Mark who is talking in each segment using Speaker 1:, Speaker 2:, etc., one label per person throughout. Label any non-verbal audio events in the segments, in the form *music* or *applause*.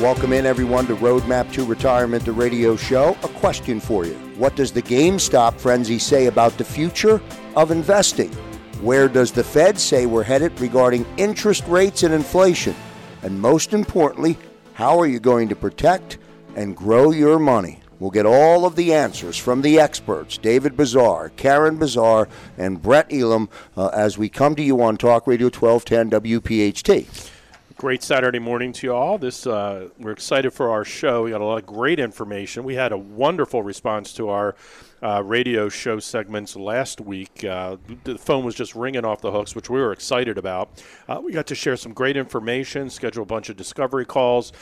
Speaker 1: Welcome in, everyone, to Roadmap to Retirement, the radio show. A question for you What does the GameStop frenzy say about the future of investing? Where does the Fed say we're headed regarding interest rates and inflation? And most importantly, how are you going to protect and grow your money? We'll get all of the answers from the experts, David Bazaar, Karen Bazaar, and Brett Elam, uh, as we come to you on Talk Radio 1210 WPHT.
Speaker 2: Great Saturday morning to you all. This uh, we're excited for our show. We got a lot of great information. We had a wonderful response to our uh, radio show segments last week. Uh, the phone was just ringing off the hooks, which we were excited about. Uh, we got to share some great information, schedule a bunch of discovery calls,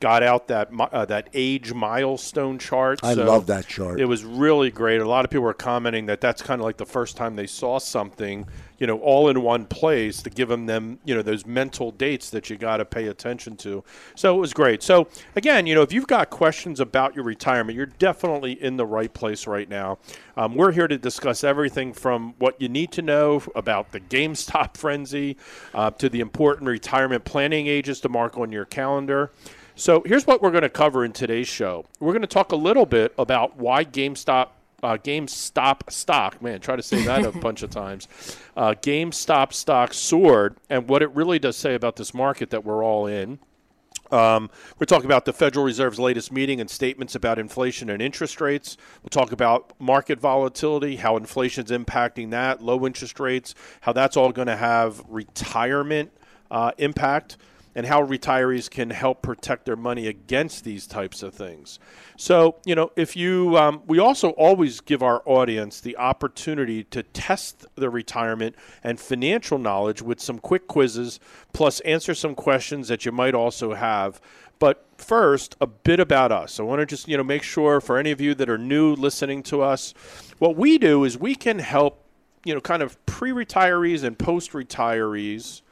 Speaker 2: got out that uh, that age milestone chart.
Speaker 1: I so love that chart.
Speaker 2: It was really great. A lot of people were commenting that that's kind of like the first time they saw something, you know, all in one place to give them them, you know, those mental dates that you got to pay attention to. So it was great. So again, you know, if you've got questions about your retirement, you're definitely in the right place right now. Um, we're here to discuss everything from what you need to know about the GameStop *laughs* frenzy uh, to the important retirement planning ages to mark on your calendar. So here's what we're going to cover in today's show. We're going to talk a little bit about why GameStop uh, GameStop stock, man, try to say that a *laughs* bunch of times. Uh, GameStop stock soared, and what it really does say about this market that we're all in. Um, we're talking about the Federal Reserve's latest meeting and statements about inflation and interest rates. We'll talk about market volatility, how inflation's impacting that, low interest rates, how that's all going to have retirement uh, impact and how retirees can help protect their money against these types of things. So, you know, if you, um, we also always give our audience the opportunity to test their retirement and financial knowledge with some quick quizzes, plus answer some questions that you might also have. But first, a bit about us. I want to just, you know, make sure for any of you that are new listening to us, what we do is we can help, you know, kind of pre retirees and post retirees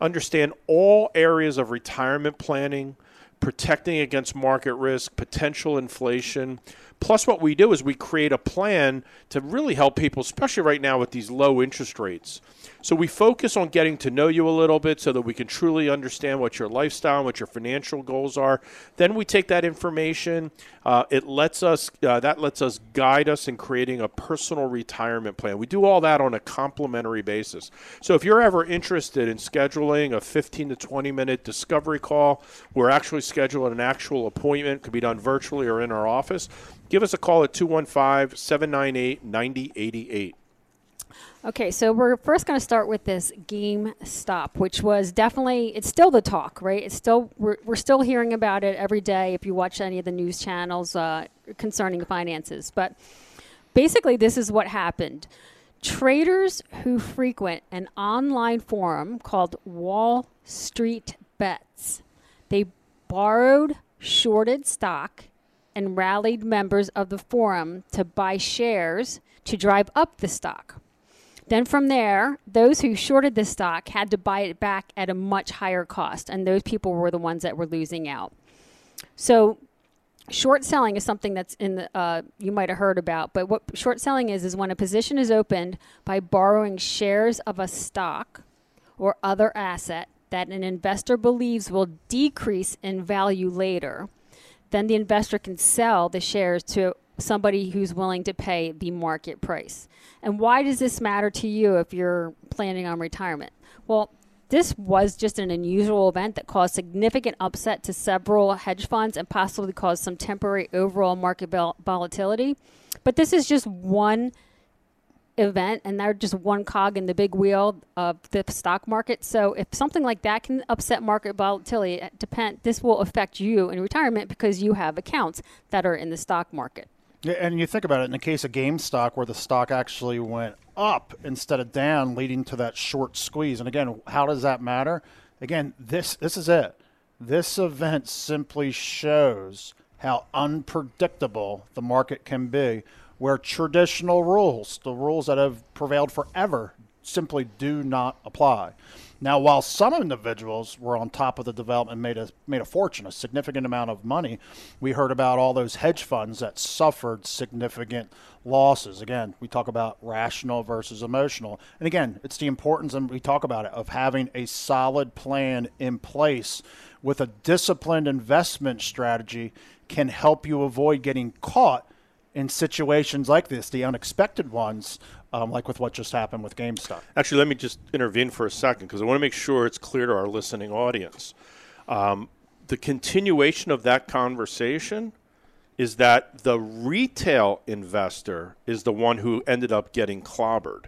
Speaker 2: understand all areas of retirement planning, protecting against market risk, potential inflation. Plus, what we do is we create a plan to really help people, especially right now with these low interest rates. So we focus on getting to know you a little bit so that we can truly understand what your lifestyle and what your financial goals are. Then we take that information. Uh, it lets us uh, that lets us guide us in creating a personal retirement plan. We do all that on a complimentary basis. So if you're ever interested in scheduling a 15 to 20 minute discovery call, we're actually scheduling an actual appointment. It could be done virtually or in our office. Give us a call at 215 798 9088.
Speaker 3: Okay, so we're first going to start with this GameStop, which was definitely it's still the talk, right? It's still we're, we're still hearing about it every day if you watch any of the news channels uh, concerning finances. But basically, this is what happened. Traders who frequent an online forum called Wall Street Bets, they borrowed shorted stock and rallied members of the forum to buy shares to drive up the stock. Then from there, those who shorted the stock had to buy it back at a much higher cost, and those people were the ones that were losing out. So, short selling is something that's in the uh, you might have heard about. But what short selling is is when a position is opened by borrowing shares of a stock or other asset that an investor believes will decrease in value later. Then the investor can sell the shares to somebody who's willing to pay the market price. And why does this matter to you if you're planning on retirement? Well, this was just an unusual event that caused significant upset to several hedge funds and possibly caused some temporary overall market volatility. But this is just one event and they're just one cog in the big wheel of the stock market. So if something like that can upset market volatility, depend this will affect you in retirement because you have accounts that are in the stock market.
Speaker 4: And you think about it in the case of GameStop, where the stock actually went up instead of down, leading to that short squeeze. And again, how does that matter? Again, this this is it. This event simply shows how unpredictable the market can be where traditional rules, the rules that have prevailed forever, simply do not apply. Now, while some individuals were on top of the development, made a made a fortune, a significant amount of money, we heard about all those hedge funds that suffered significant losses. Again, we talk about rational versus emotional, and again, it's the importance, and we talk about it, of having a solid plan in place with a disciplined investment strategy can help you avoid getting caught in situations like this, the unexpected ones, um, like with what just happened with GameStop.
Speaker 2: Actually, let me just intervene for a second because I want to make sure it's clear to our listening audience. Um, the continuation of that conversation is that the retail investor is the one who ended up getting clobbered.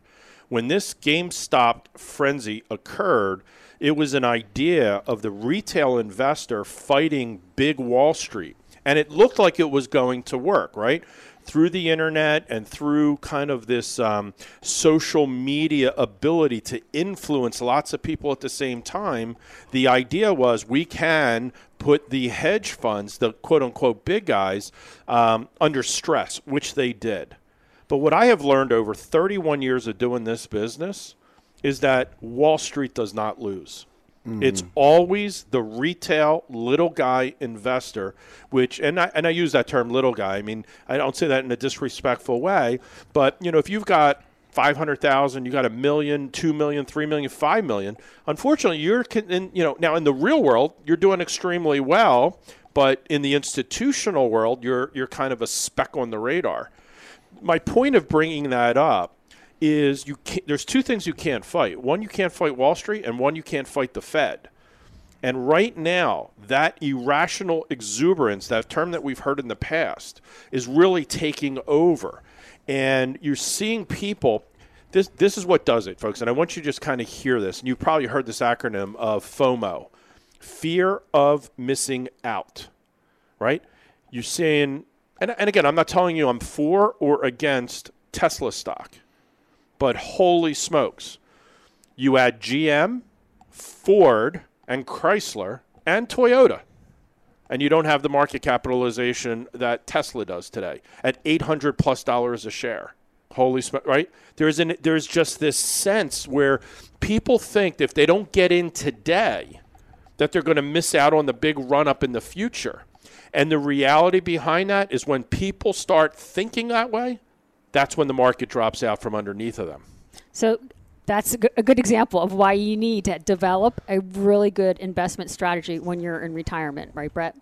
Speaker 2: When this GameStop frenzy occurred, it was an idea of the retail investor fighting big Wall Street. And it looked like it was going to work, right? Through the internet and through kind of this um, social media ability to influence lots of people at the same time, the idea was we can put the hedge funds, the quote unquote big guys, um, under stress, which they did. But what I have learned over 31 years of doing this business is that Wall Street does not lose. Mm-hmm. It's always the retail little guy investor, which and I and I use that term little guy. I mean, I don't say that in a disrespectful way, but you know, if you've got 500,000, you got a million, 2 million, 3 million, 5 million. Unfortunately, you're in, you know, now in the real world, you're doing extremely well, but in the institutional world, you're you're kind of a speck on the radar. My point of bringing that up is you there's two things you can't fight. One, you can't fight Wall Street, and one, you can't fight the Fed. And right now, that irrational exuberance, that term that we've heard in the past, is really taking over. And you're seeing people. This, this is what does it, folks. And I want you to just kind of hear this. And you've probably heard this acronym of FOMO fear of missing out, right? You're saying, and, and again, I'm not telling you I'm for or against Tesla stock. But holy smokes, you add GM, Ford, and Chrysler, and Toyota, and you don't have the market capitalization that Tesla does today at 800 plus dollars a share. Holy smoke, right? There's an there's just this sense where people think if they don't get in today, that they're going to miss out on the big run up in the future. And the reality behind that is when people start thinking that way, that's when the market drops out from underneath of them.
Speaker 3: So that's a good, example of why you need to develop a really good investment strategy when you're in retirement, right, Brett?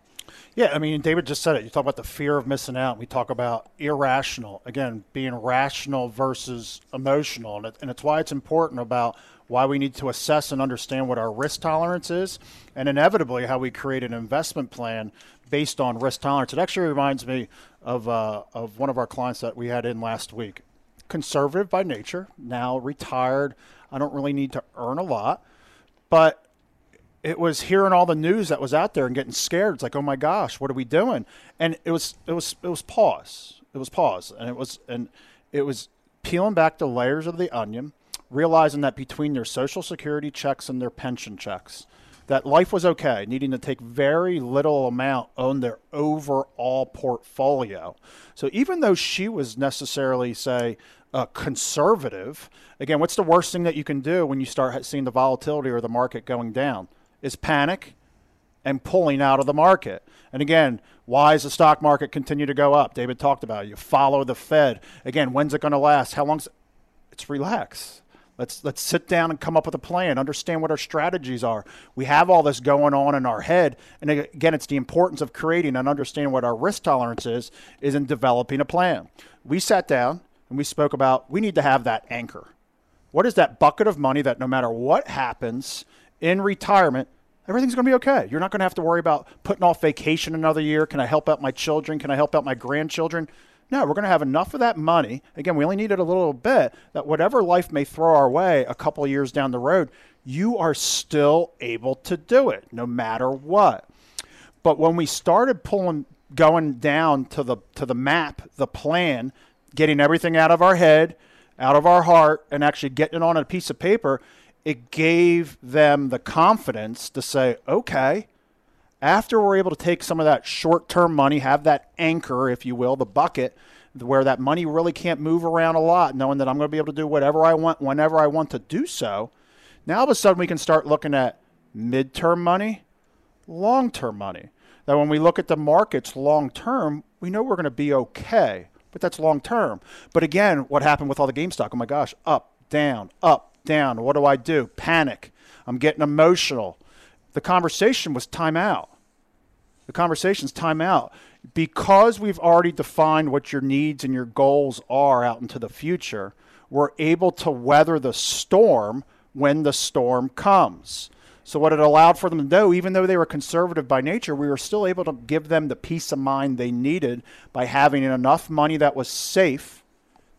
Speaker 4: Yeah, I mean, David just said it. You talk about the fear of missing out. We talk about irrational. Again, being rational versus emotional. And, it, and it's why it's important about why we need to assess and understand what our risk tolerance is, and inevitably how we create an investment plan based on risk tolerance. It actually reminds me of, uh, of one of our clients that we had in last week. Conservative by nature, now retired. I don't really need to earn a lot, but it was hearing all the news that was out there and getting scared. It's like, oh my gosh, what are we doing? And it was it was it was pause. It was pause, and it was and it was peeling back the layers of the onion, realizing that between their social security checks and their pension checks, that life was okay, needing to take very little amount on their overall portfolio. So even though she was necessarily, say, a conservative, again, what's the worst thing that you can do when you start seeing the volatility or the market going down? Is panic and pulling out of the market. And again, why is the stock market continue to go up? David talked about it. You follow the Fed. Again, when's it going to last? How long's it? It's relax. Let's let's sit down and come up with a plan, understand what our strategies are. We have all this going on in our head, and again, it's the importance of creating and understanding what our risk tolerance is is in developing a plan. We sat down and we spoke about we need to have that anchor. What is that bucket of money that no matter what happens in retirement, everything's going to be okay. You're not going to have to worry about putting off vacation another year. Can I help out my children? Can I help out my grandchildren? No, we're going to have enough of that money. Again, we only needed a little bit that whatever life may throw our way a couple years down the road, you are still able to do it no matter what. But when we started pulling going down to the to the map, the plan, getting everything out of our head, out of our heart and actually getting it on a piece of paper, it gave them the confidence to say, "Okay, after we're able to take some of that short term money, have that anchor, if you will, the bucket, where that money really can't move around a lot, knowing that I'm going to be able to do whatever I want whenever I want to do so. Now, all of a sudden, we can start looking at mid-term money, long term money. That when we look at the markets long term, we know we're going to be okay, but that's long term. But again, what happened with all the game stock? Oh my gosh, up, down, up, down. What do I do? Panic. I'm getting emotional. The conversation was time out. The conversation's time out. Because we've already defined what your needs and your goals are out into the future, we're able to weather the storm when the storm comes. So, what it allowed for them to do, even though they were conservative by nature, we were still able to give them the peace of mind they needed by having enough money that was safe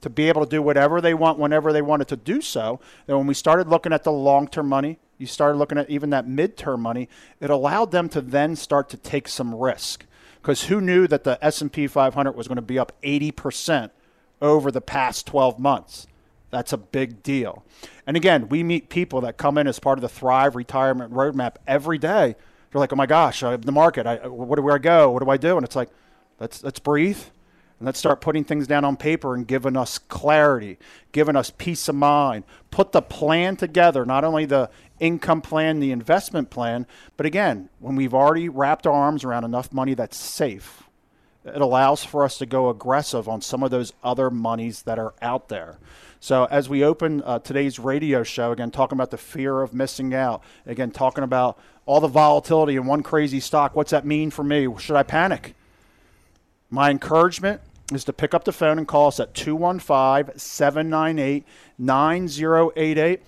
Speaker 4: to be able to do whatever they want whenever they wanted to do so. Then, when we started looking at the long term money, you started looking at even that mid-term money, it allowed them to then start to take some risk. Because who knew that the S&P 500 was going to be up 80% over the past 12 months? That's a big deal. And again, we meet people that come in as part of the Thrive Retirement Roadmap every day. They're like, "Oh my gosh, I have the market. I, where do I go? What do I do?" And it's like, let's let's breathe and let's start putting things down on paper and giving us clarity, giving us peace of mind. Put the plan together, not only the income plan, the investment plan. But again, when we've already wrapped our arms around enough money that's safe, it allows for us to go aggressive on some of those other monies that are out there. So, as we open uh, today's radio show, again, talking about the fear of missing out, again, talking about all the volatility in one crazy stock, what's that mean for me? Should I panic? My encouragement is to pick up the phone and call us at 215 798 9088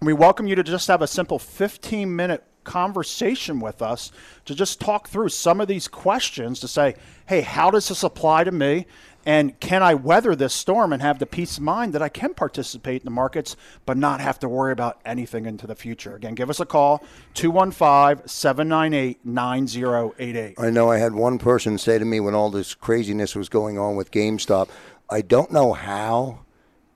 Speaker 4: we welcome you to just have a simple 15 minute conversation with us to just talk through some of these questions to say, hey, how does this apply to me? And can I weather this storm and have the peace of mind that I can participate in the markets but not have to worry about anything into the future? Again, give us a call, 215 798 9088.
Speaker 1: I know I had one person say to me when all this craziness was going on with GameStop, I don't know how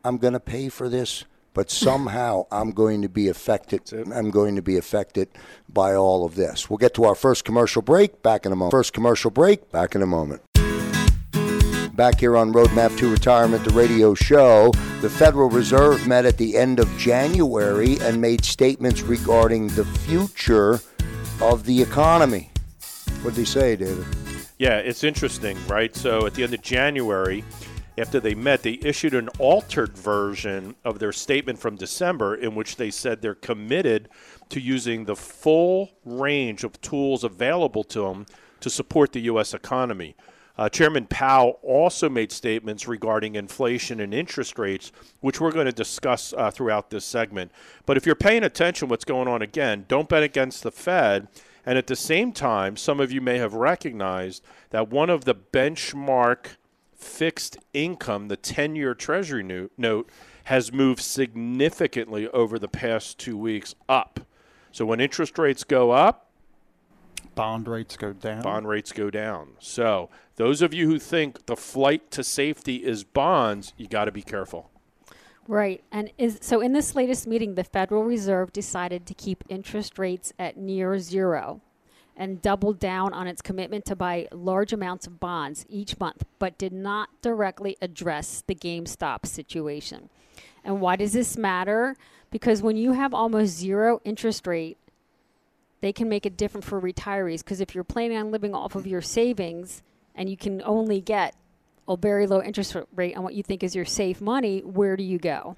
Speaker 1: I'm going to pay for this but somehow I'm going to be affected. I'm going to be affected by all of this. We'll get to our first commercial break back in a moment. First commercial break back in a moment. Back here on Roadmap to Retirement, the radio show, the Federal Reserve met at the end of January and made statements regarding the future of the economy. What did they say, David?
Speaker 2: Yeah, it's interesting, right? So at the end of January, after they met, they issued an altered version of their statement from December in which they said they're committed to using the full range of tools available to them to support the U.S. economy. Uh, Chairman Powell also made statements regarding inflation and interest rates, which we're going to discuss uh, throughout this segment. But if you're paying attention what's going on again, don't bet against the Fed. And at the same time, some of you may have recognized that one of the benchmark fixed income, the 10 year Treasury note, has moved significantly over the past two weeks up. So when interest rates go up,
Speaker 4: bond rates go down.
Speaker 2: Bond rates go down. So those of you who think the flight to safety is bonds, you got to be careful.
Speaker 3: Right. And is so in this latest meeting the Federal Reserve decided to keep interest rates at near zero and doubled down on its commitment to buy large amounts of bonds each month, but did not directly address the GameStop situation. And why does this matter? Because when you have almost zero interest rate, they can make it different for retirees. Because if you're planning on living off of your savings and you can only get a very low interest rate on what you think is your safe money, where do you go?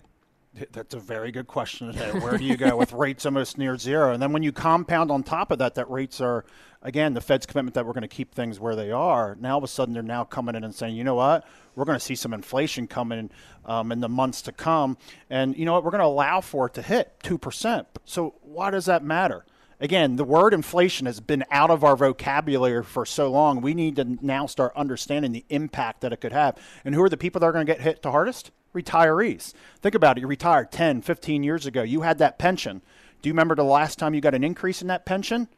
Speaker 4: That's a very good question today. Where do you go with *laughs* rates almost near zero? And then when you compound on top of that, that rates are, again, the Fed's commitment that we're going to keep things where they are. Now all of a sudden they're now coming in and saying, you know what, we're going to see some inflation coming um, in the months to come, and you know what, we're going to allow for it to hit two percent. So why does that matter? again, the word inflation has been out of our vocabulary for so long. We need to now start understanding the impact that it could have. And who are the people that are going to get hit the hardest? Retirees. Think about it. You retired 10, 15 years ago. You had that pension. Do you remember the last time you got an increase in that pension?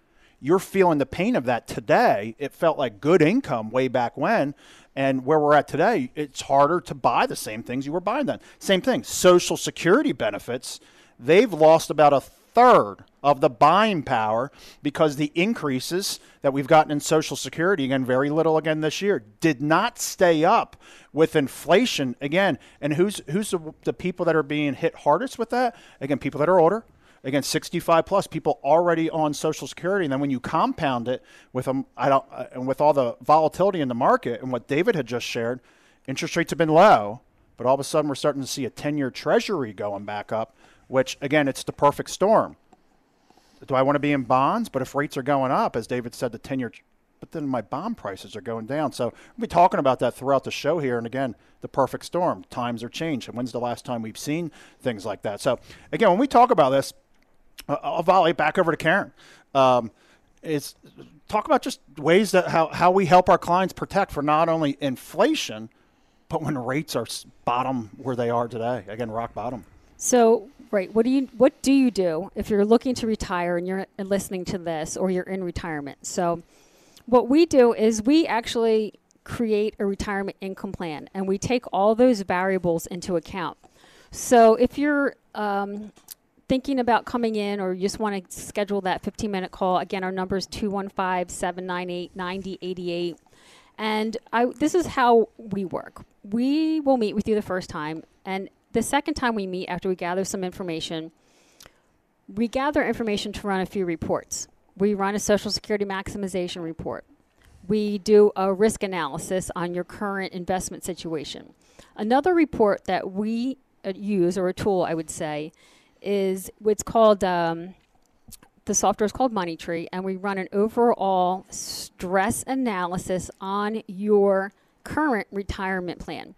Speaker 4: You're feeling the pain of that today. It felt like good income way back when. And where we're at today, it's harder to buy the same things you were buying then. Same thing. Social Security benefits, they've lost about a third of the buying power because the increases that we've gotten in Social Security, again, very little again this year, did not stay up with inflation again. And who's who's the, the people that are being hit hardest with that? Again, people that are older. Again, 65 plus people already on Social Security, and then when you compound it with them, I don't, uh, and with all the volatility in the market and what David had just shared, interest rates have been low, but all of a sudden we're starting to see a 10-year Treasury going back up which again, it's the perfect storm. Do I want to be in bonds? But if rates are going up, as David said, the 10 year, but then my bond prices are going down. So we'll be talking about that throughout the show here. And again, the perfect storm. Times are changing. When's the last time we've seen things like that? So again, when we talk about this, I'll volley back over to Karen. Um, talk about just ways that how, how we help our clients protect for not only inflation, but when rates are bottom where they are today. Again, rock bottom.
Speaker 3: So, right, what do you what do you do if you're looking to retire and you're listening to this or you're in retirement? So, what we do is we actually create a retirement income plan and we take all those variables into account. So, if you're um, thinking about coming in or you just want to schedule that 15 minute call, again, our number is 215 798 9088. And I, this is how we work. We will meet with you the first time, and the second time we meet after we gather some information, we gather information to run a few reports. We run a Social Security maximization report. We do a risk analysis on your current investment situation. Another report that we uh, use, or a tool, I would say, is what's called um, the software is called Money Tree, and we run an overall stress analysis on your current retirement plan.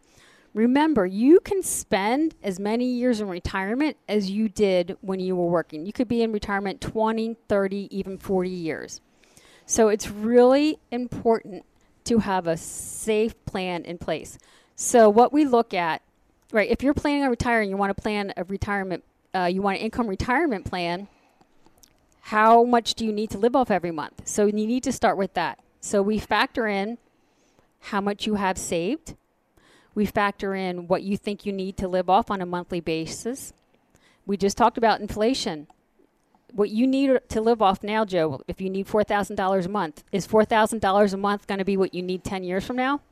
Speaker 3: Remember, you can spend as many years in retirement as you did when you were working. You could be in retirement 20, 30, even 40 years. So it's really important to have a safe plan in place. So what we look at, right, if you're planning on retiring, you want to plan a retirement, uh, you want an income retirement plan, how much do you need to live off every month? So you need to start with that. So we factor in how much you have saved we factor in what you think you need to live off on a monthly basis. We just talked about inflation. What you need to live off now, Joe, if you need $4,000 a month, is $4,000 a month going to be what you need 10 years from now?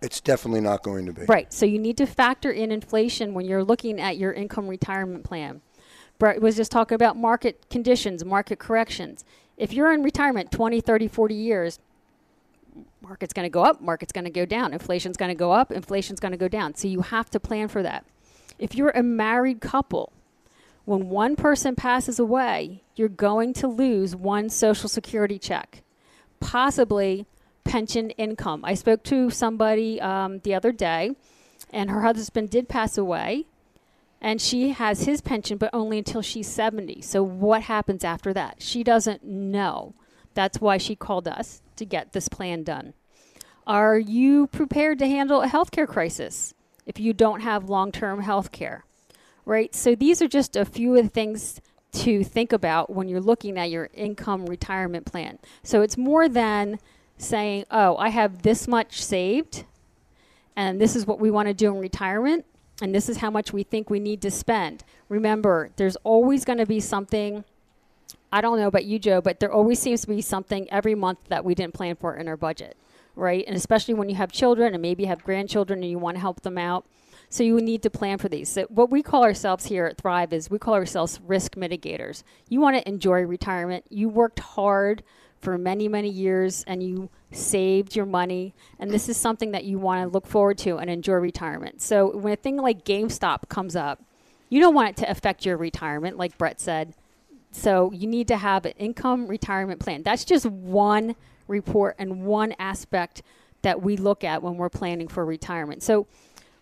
Speaker 1: It's definitely not going to be.
Speaker 3: Right. So you need to factor in inflation when you're looking at your income retirement plan. Brett was just talking about market conditions, market corrections. If you're in retirement 20, 30, 40 years, market's going to go up, market's going to go down, inflation's going to go up, inflation's going to go down. So you have to plan for that. If you're a married couple, when one person passes away, you're going to lose one social security check, possibly pension income. I spoke to somebody um, the other day, and her husband did pass away, and she has his pension, but only until she's 70. So, what happens after that? She doesn't know. That's why she called us to get this plan done. Are you prepared to handle a healthcare crisis if you don't have long term healthcare? Right? So these are just a few of the things to think about when you're looking at your income retirement plan. So it's more than saying, oh, I have this much saved, and this is what we want to do in retirement, and this is how much we think we need to spend. Remember, there's always going to be something I don't know about you, Joe, but there always seems to be something every month that we didn't plan for in our budget, right? And especially when you have children and maybe have grandchildren and you want to help them out. So you need to plan for these. So what we call ourselves here at Thrive is we call ourselves risk mitigators. You want to enjoy retirement. You worked hard for many, many years and you saved your money. And this is something that you want to look forward to and enjoy retirement. So when a thing like GameStop comes up, you don't want it to affect your retirement, like Brett said. So you need to have an income retirement plan. That's just one report and one aspect that we look at when we're planning for retirement. So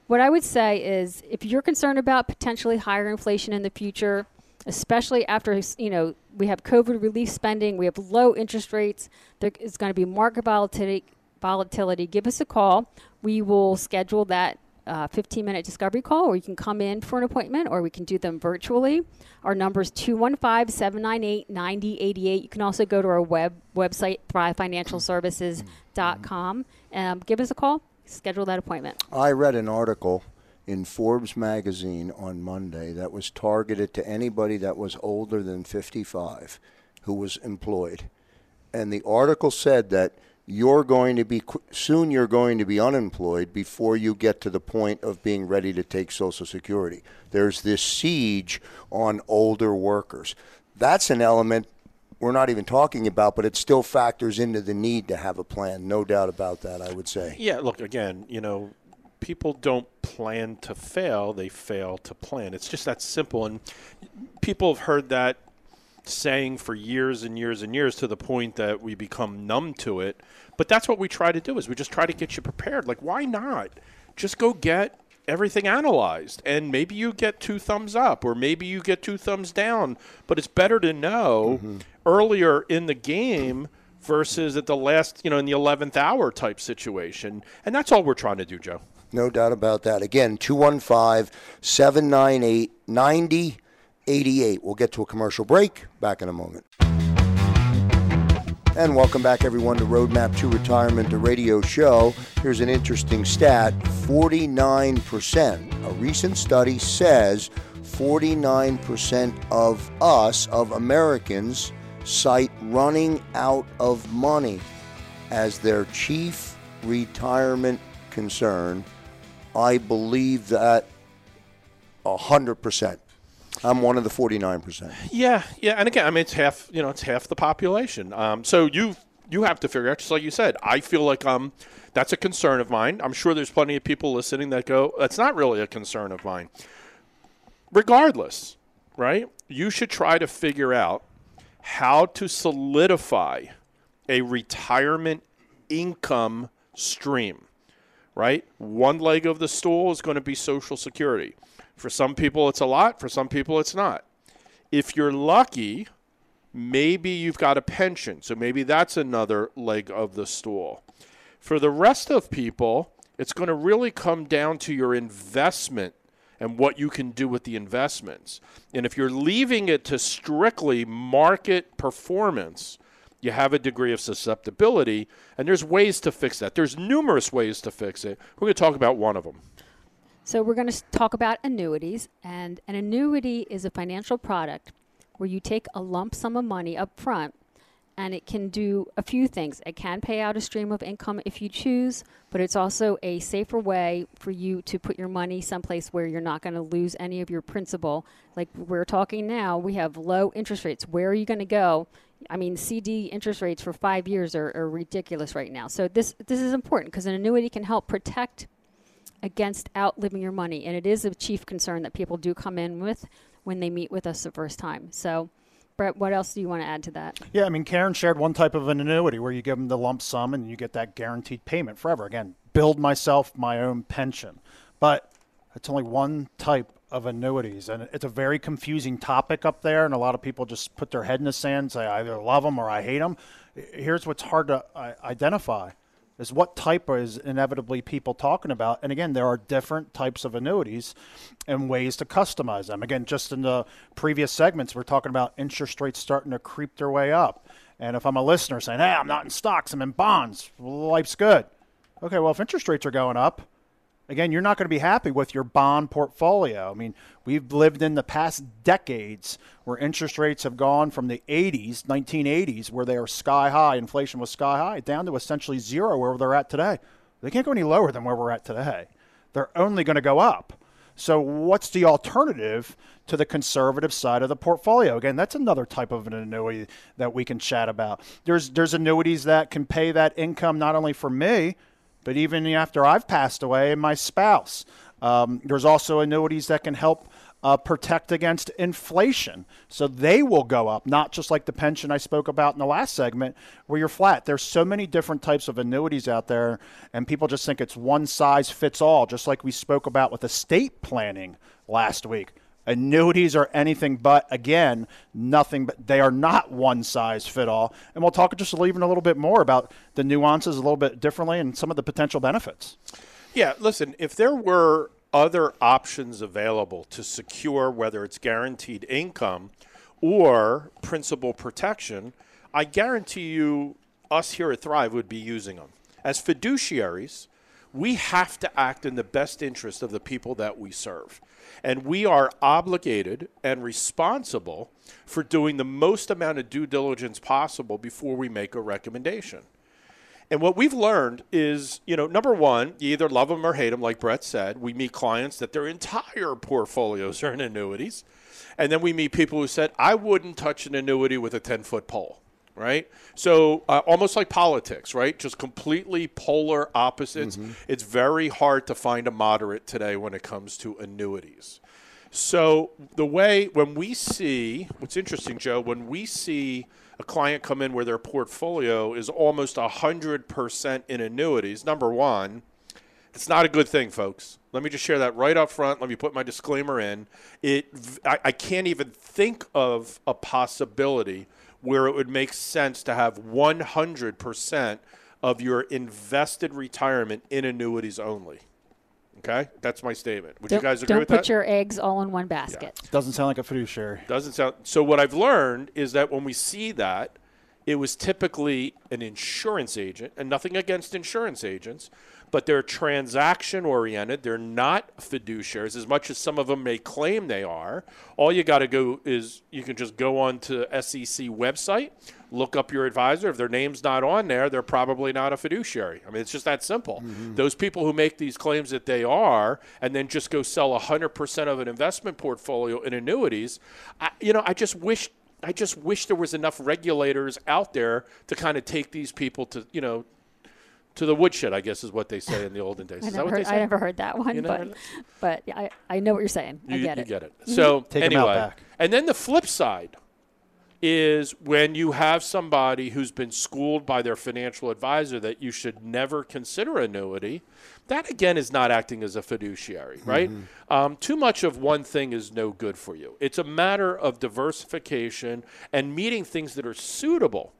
Speaker 3: what I would say is if you're concerned about potentially higher inflation in the future, especially after you know we have COVID relief spending, we have low interest rates. There is going to be market volatility. Volatility. Give us a call. We will schedule that uh, 15 minute discovery call, or you can come in for an appointment, or we can do them virtually. Our number is 215 798 9088. You can also go to our web website, thrivefinancialservices.com. Um, give us a call, schedule that appointment.
Speaker 1: I read an article in Forbes magazine on Monday that was targeted to anybody that was older than 55 who was employed. And the article said that you're going to be soon you're going to be unemployed before you get to the point of being ready to take social security. There's this siege on older workers. That's an element we're not even talking about, but it still factors into the need to have a plan. No doubt about that, I would say.
Speaker 2: Yeah, look, again, you know, people don't plan to fail, they fail to plan. It's just that simple. And people have heard that saying for years and years and years to the point that we become numb to it. But that's what we try to do is we just try to get you prepared. Like why not? Just go get everything analyzed and maybe you get two thumbs up or maybe you get two thumbs down, but it's better to know mm-hmm. earlier in the game versus at the last, you know, in the 11th hour type situation. And that's all we're trying to do, Joe.
Speaker 1: No doubt about that. Again, 215 798 9088. We'll get to a commercial break. Back in a moment. And welcome back, everyone, to Roadmap to Retirement, the radio show. Here's an interesting stat 49%. A recent study says 49% of us, of Americans, cite running out of money as their chief retirement concern I believe that 100%. I'm one of the 49%.
Speaker 2: Yeah, yeah, and again, I mean it's half, you know, it's half the population. Um, so you you have to figure out just like you said. I feel like um that's a concern of mine. I'm sure there's plenty of people listening that go that's not really a concern of mine. Regardless, right? You should try to figure out how to solidify a retirement income stream right? One leg of the stool is going to be Social Security. For some people, it's a lot. For some people, it's not. If you're lucky, maybe you've got a pension. So maybe that's another leg of the stool. For the rest of people, it's going to really come down to your investment and what you can do with the investments. And if you're leaving it to strictly market performance, you have a degree of susceptibility, and there's ways to fix that. There's numerous ways to fix it. We're going to talk about one of them.
Speaker 3: So, we're going to talk about annuities, and an annuity is a financial product where you take a lump sum of money up front and it can do a few things. It can pay out a stream of income if you choose, but it's also a safer way for you to put your money someplace where you're not going to lose any of your principal. Like we're talking now, we have low interest rates. Where are you going to go? I mean, CD interest rates for five years are, are ridiculous right now. So this this is important because an annuity can help protect against outliving your money, and it is a chief concern that people do come in with when they meet with us the first time. So. Brett, what else do you want to add to that?
Speaker 4: Yeah, I mean, Karen shared one type of an annuity where you give them the lump sum and you get that guaranteed payment forever. Again, build myself my own pension. But it's only one type of annuities, and it's a very confusing topic up there. And a lot of people just put their head in the sand, and say I either love them or I hate them. Here's what's hard to uh, identify: is what type is inevitably people talking about. And again, there are different types of annuities and ways to customize them. Again, just in the previous segments, we're talking about interest rates starting to creep their way up. And if I'm a listener saying, "Hey, I'm not in stocks, I'm in bonds," life's good. Okay, well, if interest rates are going up again, you're not going to be happy with your bond portfolio. I mean, we've lived in the past decades where interest rates have gone from the 80s, 1980s, where they are sky high, inflation was sky high, down to essentially zero where they're at today. They can't go any lower than where we're at today. They're only going to go up. So, what's the alternative to the conservative side of the portfolio? Again, that's another type of an annuity that we can chat about. There's there's annuities that can pay that income not only for me, but even after I've passed away and my spouse. Um, there's also annuities that can help uh, protect against inflation. So they will go up, not just like the pension I spoke about in the last segment where you're flat. There's so many different types of annuities out there, and people just think it's one size fits all, just like we spoke about with estate planning last week. Annuities are anything but, again, nothing but they are not one size fit all. And we'll talk just even a little bit more about the nuances a little bit differently and some of the potential benefits.
Speaker 2: Yeah, listen, if there were other options available to secure whether it's guaranteed income or principal protection, I guarantee you us here at Thrive would be using them. As fiduciaries, we have to act in the best interest of the people that we serve. And we are obligated and responsible for doing the most amount of due diligence possible before we make a recommendation. And what we've learned is, you know, number one, you either love them or hate them, like Brett said. We meet clients that their entire portfolios are in annuities. And then we meet people who said, I wouldn't touch an annuity with a 10 foot pole right? So uh, almost like politics, right? Just completely polar opposites. Mm-hmm. It's very hard to find a moderate today when it comes to annuities. So the way when we see what's interesting, Joe, when we see a client come in where their portfolio is almost 100% in annuities, number one, it's not a good thing, folks. Let me just share that right up front. Let me put my disclaimer in. It, I, I can't even think of a possibility where it would make sense to have 100% of your invested retirement in annuities only. Okay, that's my statement. Would
Speaker 3: don't,
Speaker 2: you guys agree
Speaker 3: with
Speaker 2: that? Don't
Speaker 3: put your eggs all in one basket.
Speaker 4: Yeah. Doesn't sound like a fiduciary.
Speaker 2: Doesn't sound. So what I've learned is that when we see that, it was typically an insurance agent, and nothing against insurance agents, but they're transaction oriented. They're not fiduciaries as much as some of them may claim they are. All you got to go is you can just go on to SEC website, look up your advisor. If their name's not on there, they're probably not a fiduciary. I mean, it's just that simple. Mm-hmm. Those people who make these claims that they are and then just go sell 100% of an investment portfolio in annuities, I, you know, I just wish I just wish there was enough regulators out there to kind of take these people to, you know, to the woodshed, I guess is what they say in the olden days. *laughs*
Speaker 3: I, never heard, I never heard that one, but but I, I know what you're saying.
Speaker 2: You,
Speaker 3: I get
Speaker 2: you
Speaker 3: it.
Speaker 2: get it. *laughs* So
Speaker 4: Take
Speaker 2: anyway, and then the flip side is when you have somebody who's been schooled by their financial advisor that you should never consider annuity. That again is not acting as a fiduciary, right? Mm-hmm. Um, too much of one thing is no good for you. It's a matter of diversification and meeting things that are suitable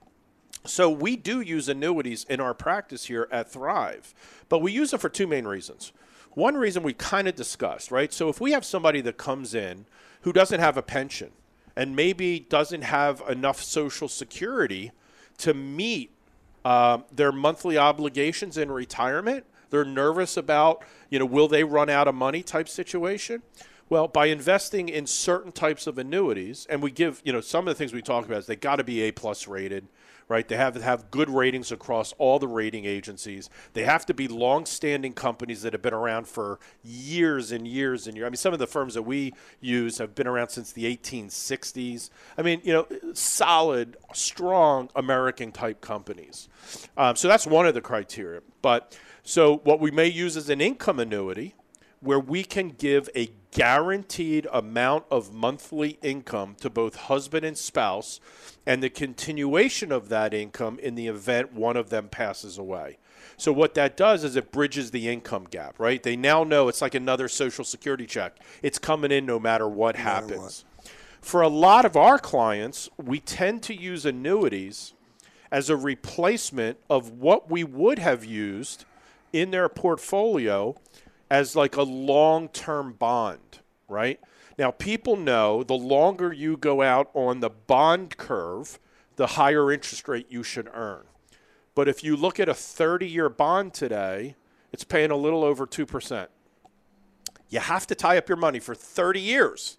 Speaker 2: so we do use annuities in our practice here at Thrive, but we use them for two main reasons. One reason we kind of discussed, right? So if we have somebody that comes in who doesn't have a pension and maybe doesn't have enough social security to meet uh, their monthly obligations in retirement, they're nervous about, you know, will they run out of money type situation. Well, by investing in certain types of annuities, and we give, you know, some of the things we talk about is they got to be A plus rated right? They have have good ratings across all the rating agencies. They have to be long-standing companies that have been around for years and years and years. I mean, some of the firms that we use have been around since the 1860s. I mean, you know, solid, strong American type companies. Um, so that's one of the criteria. But so what we may use is an income annuity where we can give a guaranteed amount of monthly income to both husband and spouse and the continuation of that income in the event one of them passes away. So what that does is it bridges the income gap, right? They now know it's like another social security check. It's coming in no matter what no happens. Matter what. For a lot of our clients, we tend to use annuities as a replacement of what we would have used in their portfolio as like a long-term bond, right? Now, people know the longer you go out on the bond curve, the higher interest rate you should earn. But if you look at a 30 year bond today, it's paying a little over 2%. You have to tie up your money for 30 years.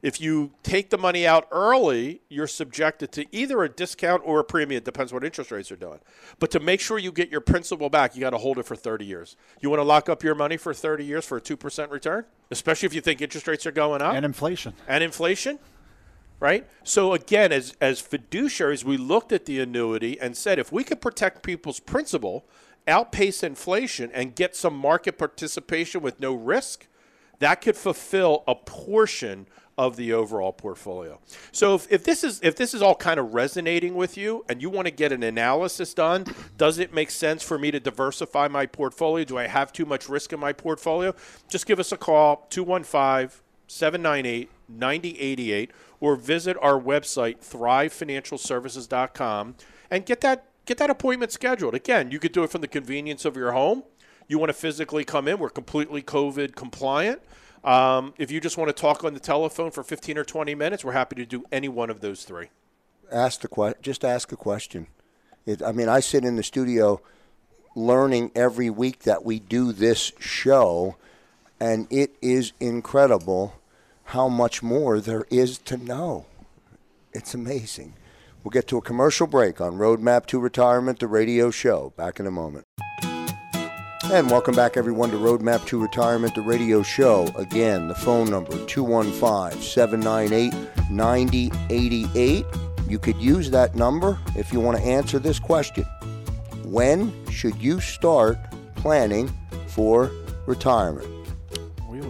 Speaker 2: If you take the money out early, you're subjected to either a discount or a premium. It depends what interest rates are doing. But to make sure you get your principal back, you got to hold it for 30 years. You want to lock up your money for 30 years for a 2% return, especially if you think interest rates are going up
Speaker 4: and inflation.
Speaker 2: And inflation, right? So again, as as fiduciaries, we looked at the annuity and said if we could protect people's principal, outpace inflation and get some market participation with no risk, that could fulfill a portion of the overall portfolio. So if, if this is if this is all kind of resonating with you and you want to get an analysis done, does it make sense for me to diversify my portfolio? Do I have too much risk in my portfolio? Just give us a call 215 798 9088 or visit our website thrivefinancialservices.com and get that get that appointment scheduled. Again, you could do it from the convenience of your home. You want to physically come in, we're completely COVID compliant. Um, if you just want to talk on the telephone for 15 or 20 minutes, we're happy to do any one of those three.
Speaker 1: Ask the que- just ask a question. It, I mean, I sit in the studio learning every week that we do this show, and it is incredible how much more there is to know. It's amazing. We'll get to a commercial break on Roadmap to Retirement, the radio show. Back in a moment. And welcome back, everyone, to Roadmap to Retirement, the radio show. Again, the phone number 215 798 9088. You could use that number if you want to answer this question When should you start planning for retirement?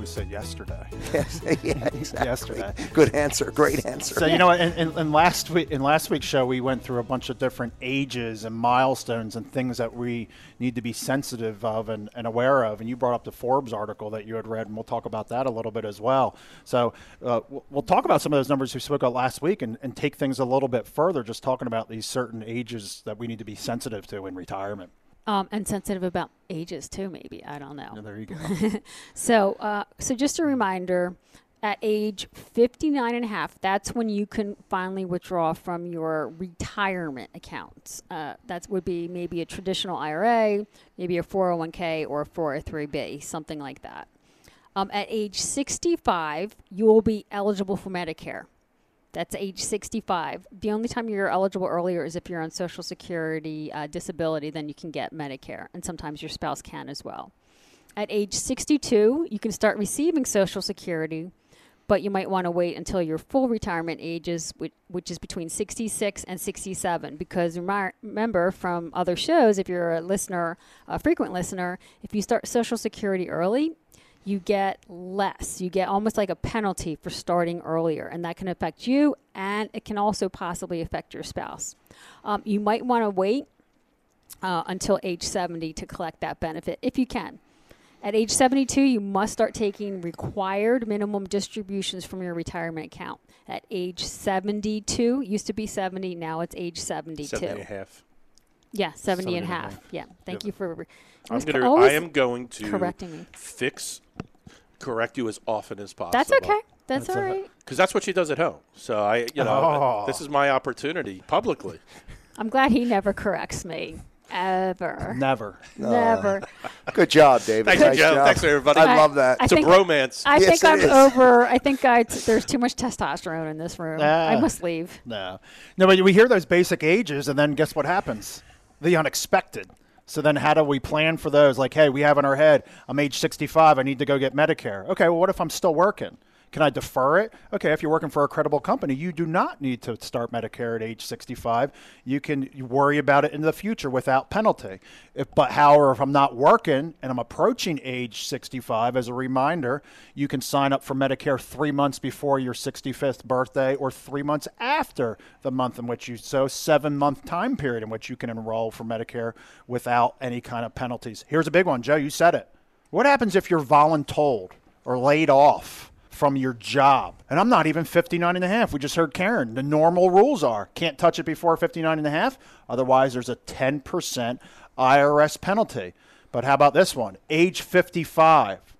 Speaker 4: Always said yesterday. *laughs*
Speaker 1: Yes, yeah, *laughs* exactly.
Speaker 4: Yesterday.
Speaker 1: Good answer. Great answer.
Speaker 4: So you know, in, in, in last week in last week's show, we went through a bunch of different ages and milestones and things that we need to be sensitive of and, and aware of. And you brought up the Forbes article that you had read, and we'll talk about that a little bit as well. So uh, we'll- we'll talk about some of those numbers we spoke about last week and, and take things a little bit further, just talking about these certain ages that we need to be sensitive to in retirement.
Speaker 3: Um, and sensitive about ages too, maybe. I don't know.
Speaker 4: And there you go. *laughs*
Speaker 3: So, uh, so just a reminder, at age 59 and a half, that's when you can finally withdraw from your retirement accounts. Uh, that would be maybe a traditional IRA, maybe a 401k or a 403b, something like that. Um, at age 65, you will be eligible for Medicare. That's age 65. The only time you're eligible earlier is if you're on Social Security uh, disability, then you can get Medicare, and sometimes your spouse can as well. At age 62, you can start receiving Social Security, but you might want to wait until your full retirement ages, which, which is between 66 and 67. Because remember from other shows, if you're a listener, a frequent listener, if you start Social Security early, you get less. You get almost like a penalty for starting earlier, and that can affect you, and it can also possibly affect your spouse. Um, you might want to wait uh, until age 70 to collect that benefit if you can. At age 72, you must start taking required minimum distributions from your retirement account. At age 72, used to be 70, now it's age 72.
Speaker 2: Seven and a half.
Speaker 3: Yeah, 70 and a
Speaker 4: 70 and a
Speaker 3: half.
Speaker 4: half.
Speaker 3: Yeah, thank
Speaker 2: Yep.
Speaker 3: you for.
Speaker 2: I'm gonna. I am going to
Speaker 3: correcting me.
Speaker 2: fix, correct you as often as possible.
Speaker 3: That's okay. That's,
Speaker 4: That's
Speaker 3: all
Speaker 4: okay.
Speaker 3: right.
Speaker 2: Because that's what she does at home. So I, you know,
Speaker 4: Oh.
Speaker 2: this is my opportunity publicly. *laughs*
Speaker 3: I'm glad he never corrects me. Ever.
Speaker 4: Never. *laughs*
Speaker 3: Never. *laughs*
Speaker 1: Good job, David.
Speaker 2: Thank you,
Speaker 1: nice
Speaker 2: Joe.
Speaker 1: job.
Speaker 2: Thanks, everybody.
Speaker 1: I
Speaker 3: I-
Speaker 1: love that.
Speaker 3: I
Speaker 2: It's a
Speaker 3: think-
Speaker 2: bromance.
Speaker 3: I
Speaker 1: Yes,
Speaker 3: think I'm
Speaker 1: is.
Speaker 3: over. I think I t- there's too much testosterone in this room. I
Speaker 4: Ah.
Speaker 3: must leave.
Speaker 4: No. No, but we hear those basic ages, and then guess what happens? The unexpected. So then, how do we plan for those? Like, hey, we have in our head, I'm age 65, I need to go get Medicare. Okay, well, what if I'm still working? Can I defer it? Okay, if you're working for a credible company, you do not need to start Medicare at age 65. You can worry about it in the future without penalty. If, but however, if I'm not working and I'm approaching age 65, as a reminder, you can sign up for Medicare three months before your 65th birthday or three months after the month in which you so seven month time period in which you can enroll for Medicare without any kind of penalties. Here's a big one, Joe. You said it. What happens if you're voluntold or laid off from your job? And I'm not even 59 and a half. We just heard Karen. The normal rules are can't touch it before 59 and a half. Otherwise, there's a 10% IRS penalty. But how about this one? Age 55.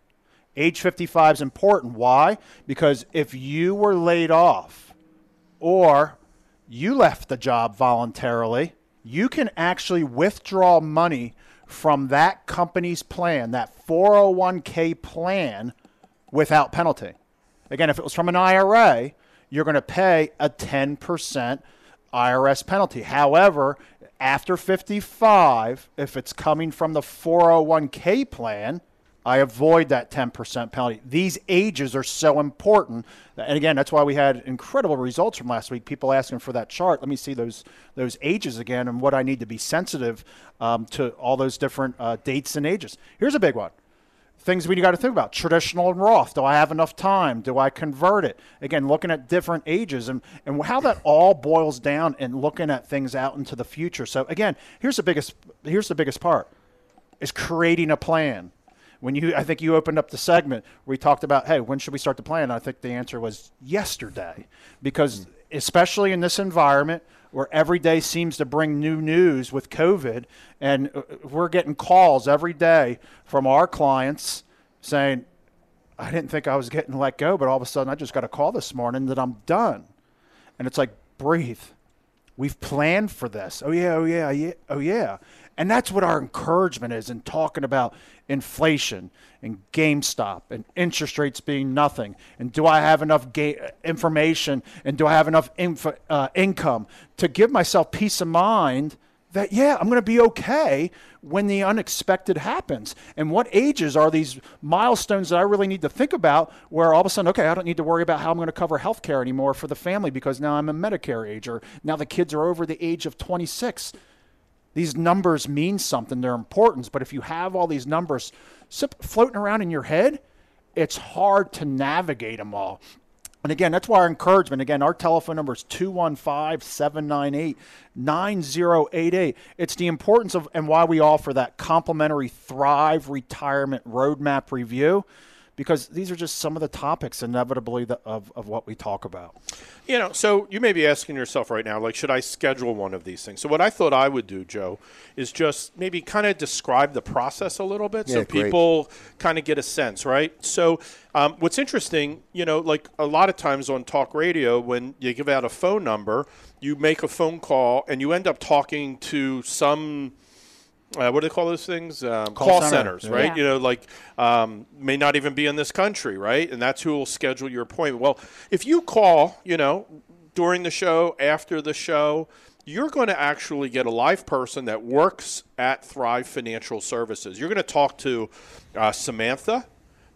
Speaker 4: Age 55 is important. Why? Because if you were laid off or you left the job voluntarily, you can actually withdraw money from that company's plan, that 401k plan, without penalty. Again, if it was from an IRA, you're going to pay a 10% IRS penalty. However, after 55, if it's coming from the 401k plan, I avoid that 10% penalty. These ages are so important. And again, that's why we had incredible results from last week. People asking for that chart. Let me see those those ages again and what I need to be sensitive um, to all those different uh, dates and ages. Here's a big one things we got to think about traditional and Roth. Do I have enough time? Do I convert it? Again, looking at different ages and, and how that all boils down and looking at things out into the future. So again, here's the biggest here's the biggest part is creating a plan. when you, I think you opened up the segment we talked about, hey, when should we start the plan? I think the answer was yesterday, because mm. Especially in this environment where every day seems to bring new news with COVID, and uh, we're getting calls every day from our clients saying, I didn't think I was getting let go, but all of a sudden I just got a call this morning that I'm done. And it's like, breathe. We've planned for this. Oh, yeah, oh, yeah, yeah, oh, yeah. And that's what our encouragement is in talking about inflation and GameStop and interest rates being nothing. And do I have enough ga- information and do I have enough uh, income to give myself peace of mind that, yeah, I'm going to be okay when the unexpected happens. And what ages are these milestones that I really need to think about where all of a sudden, okay, I don't need to worry about how I'm going to cover health care anymore for the family because now I'm a Medicare age or now the kids are over the age of 26 these numbers mean something, they're important. But if you have all these numbers floating around in your head, it's hard to navigate them all. And again, that's why our encouragement. Again, our telephone number is 215 798 9088. It's the importance of and why we offer that complimentary Thrive Retirement Roadmap review because these are just some of the topics inevitably that, of, of what we talk about.
Speaker 2: You know, so you may be asking yourself right now, like, should I schedule one of these things? So, what I thought I would do, Joe, is just maybe kind of describe the process a little bit
Speaker 1: yeah,
Speaker 2: so people kind of get a sense, right? So, um, what's interesting, you know, like a lot of times on talk radio, when you give out a phone number, you make a phone call and you end up talking to some uh, what do they call those things? Um, call, call, center. centers, right? Yeah. You know, like um, may not even be in this country, right? And that's who will schedule your appointment. Well, if you call, you know, during the show, after the show, you're going to actually get a live person that works at Thrive Financial Services. You're going to talk to uh, Samantha.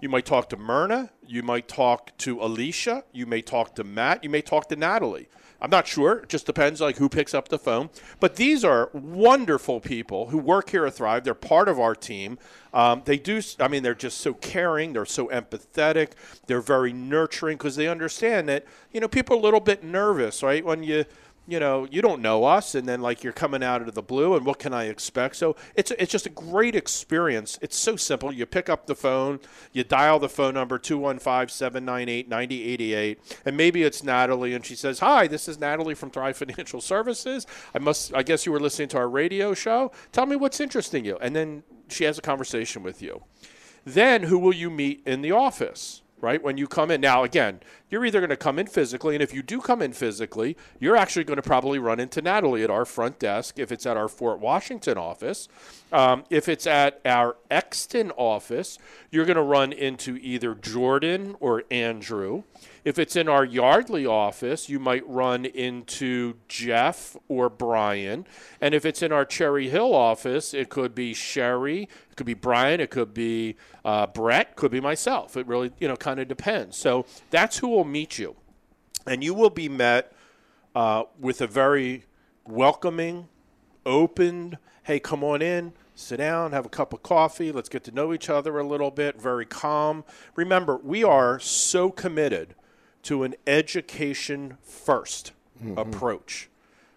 Speaker 2: You might talk to Myrna. You might talk to Alicia. You may talk to Matt. You may talk to Natalie. I'm not sure. It just depends like who picks up the phone. But these are wonderful people who work here at Thrive. They're part of our team. Um, they do. I mean, they're just so caring. They're so empathetic. They're very nurturing because they understand that you know people are a little bit nervous, right? When you you know, you don't know us, and then like you're coming out of the blue, and what can I expect? So it's it's just a great experience. It's so simple. You pick up the phone, you dial the phone number 215-798-9088, and maybe it's Natalie, and she says, "Hi, this is Natalie from Thrive Financial Services. I must, I guess you were listening to our radio show. Tell me what's interesting you." And then she has a conversation with you. Then who will you meet in the office? right? When you come in. Now, again, you're either going to come in physically, and if you do come in physically, you're actually going to probably run into Natalie at our front desk if it's at our Fort Washington office. Um, if it's at our Exton office, you're going to run into either Jordan or Andrew. If it's in our Yardley office, you might run into Jeff or Brian. And if it's in our Cherry Hill office, it could be Sherry, it could be Brian, it could be uh, Brett, could be myself. It really, you know, kind of depends. So that's who will meet you. And you will be met uh, with a very welcoming, open, hey, come on in sit down, have a cup of coffee, let's get to know each other a little bit, very calm. Remember, we are so committed to an education 1st mm-hmm. approach,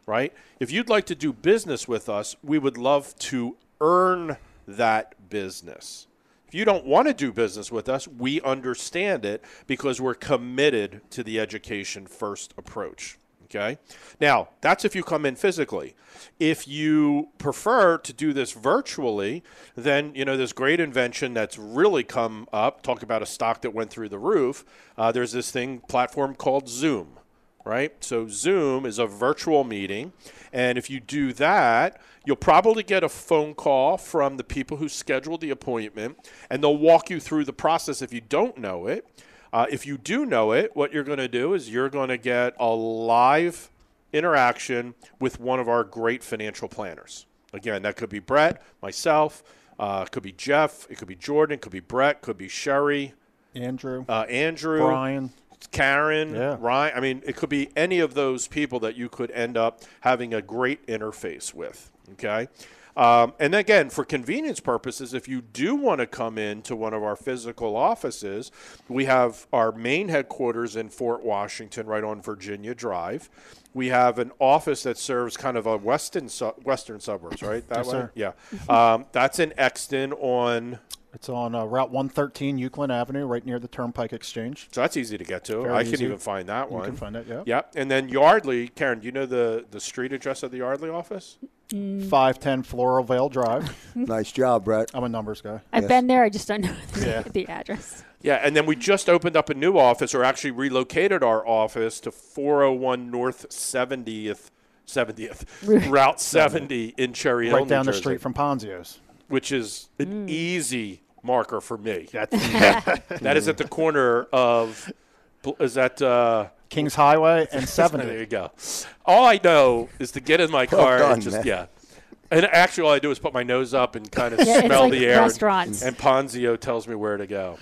Speaker 2: right? If you'd like to do business with us, we would love to earn that business. You don't want to do business with us, we understand it because we're committed to the education first approach. Okay. Now, that's if you come in physically. If you prefer to do this virtually, then, you know, this great invention that's really come up, talk about a stock that went through the roof. Uh, there's this thing, platform called Zoom, right? So, Zoom is a virtual meeting. And if you do that, you'll probably get a phone call from the people who scheduled the appointment, and they'll walk you through the process if you don't know it. Uh, if you do know it, what you're going to do is you're going to get a live interaction with one of our great financial planners. Again, that could be Brett, myself, uh, could be Jeff, it could be Jordan, it could be Brett, could be Sherry,
Speaker 4: Andrew,
Speaker 2: uh, Andrew,
Speaker 4: Brian,
Speaker 2: Karen,
Speaker 4: yeah.
Speaker 2: Ryan. I mean, it could be any of those people that you could end up having a great interface with. Okay. Um, and again, for convenience purposes, if you do want to come in to one of our physical offices, we have our main headquarters in Fort Washington, right on Virginia Drive. We have an office that serves kind of a western su- western suburbs, right?
Speaker 4: That yes, way, sir.
Speaker 2: yeah. Um, that's in Exton on
Speaker 4: It's on uh, Route 113, Euclid Avenue, right near the Turnpike Exchange.
Speaker 2: So that's easy to get to.
Speaker 4: Very
Speaker 2: I can
Speaker 4: easy.
Speaker 2: even find that one.
Speaker 4: You
Speaker 2: one.
Speaker 4: can find it, yeah.
Speaker 2: Yep. And then Yardley, Karen, do you know the, the street address of the Yardley office?
Speaker 4: 510 Floral Vale Drive. *laughs*
Speaker 1: Nice job, Brett.
Speaker 4: I'm a numbers guy.
Speaker 3: I've
Speaker 1: Yes.
Speaker 3: been there. I just don't know *laughs* the,
Speaker 4: Yeah.
Speaker 3: the address.
Speaker 2: Yeah, and then we just opened up a new office, or actually relocated our office to 401 North 70th, 70th Route 70 in Cherry Hill,
Speaker 4: Right down
Speaker 2: New
Speaker 4: the
Speaker 2: Jersey,
Speaker 4: street from Ponzio's.
Speaker 2: which is an easy marker for me.
Speaker 4: That's *laughs*
Speaker 2: That is at the corner of, is that? Uh,
Speaker 4: Kings Highway and *laughs* 70.
Speaker 2: there you go. All I know is to get in my
Speaker 1: Well
Speaker 2: car
Speaker 1: done,
Speaker 2: and just
Speaker 1: man.
Speaker 2: yeah. And actually, all I do is put my nose up and kind of *laughs*
Speaker 3: Yeah, it's
Speaker 2: smell
Speaker 3: like
Speaker 2: the air. and-
Speaker 3: restaurants.
Speaker 2: And, Ponzio tells me where to go.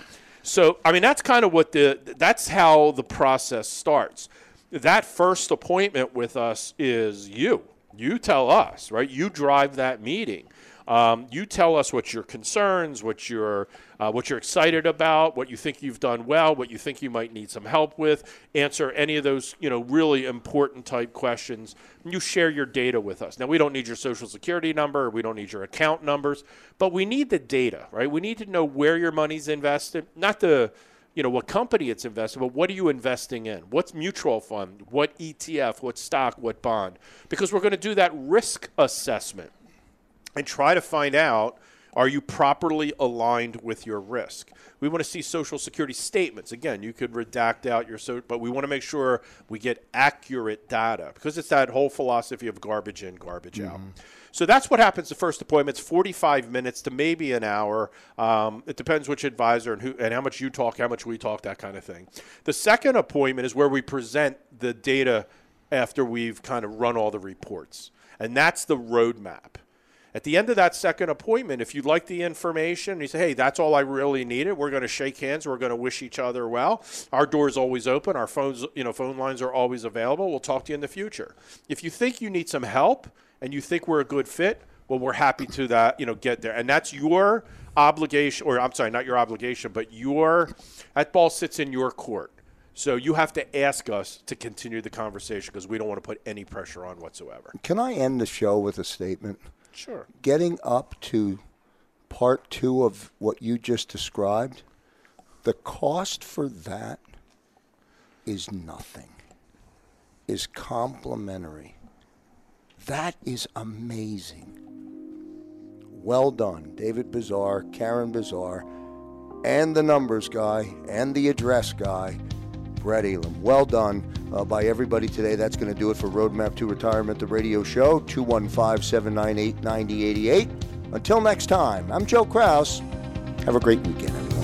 Speaker 2: So, I mean, that's kind of what the that's how the process starts. That first appointment with us is you. You tell us, right? You drive that meeting. Um, you tell us what your concerns, what you're, uh, what you're excited about, what you think you've done well, what you think you might need some help with. Answer any of those, you know, really important type questions. You share your data with us. Now, we don't need your social security number, we don't need your account numbers, but we need the data, right? We need to know where your money's invested, not the you know what company it's invested but what are you investing in what's mutual fund what etf what stock what bond because we're going to do that risk assessment and try to find out are you properly aligned with your risk? We want to see social security statements. Again you could redact out your so but we want to make sure we get accurate data because it's that whole philosophy of garbage in garbage out. So that's what happens the first appointment it's 45 minutes to maybe an hour. Um, it depends which advisor and who and how much you talk how much we talk that kind of thing. The second appointment is where we present the data after we've kind of run all the reports and that's the roadmap at the end of that second appointment, if you'd like the information, you say, hey, that's all I really needed, we're going to shake hands, we're going to wish each other well. Our door's always open, our phones, you know, phone lines are always available. We'll talk to you in the future. If you think you need some help and you think we're a good fit, well, we're happy to that, you know, get there. And that's your obligation, or I'm sorry, not your obligation, but your that ball sits in your court. So you have to ask us to continue the conversation because we don't want to put any pressure on whatsoever.
Speaker 1: Can I end the show with a statement?
Speaker 2: Sure.
Speaker 1: Getting up to part two of what you just described, the cost for that is nothing, is complimentary. That is amazing. Well done, David Bizarre, Karen Bizarre, and the numbers guy, and the address guy, Brett Elam. Well done uh, by everybody today. That's going to do it for Roadmap to Retirement, the radio show, 215 798 9088. Until next time, I'm Joe Kraus. Have a great weekend, everyone.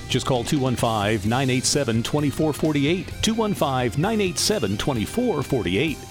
Speaker 5: Just call 215 987 2448. 215 987 2448.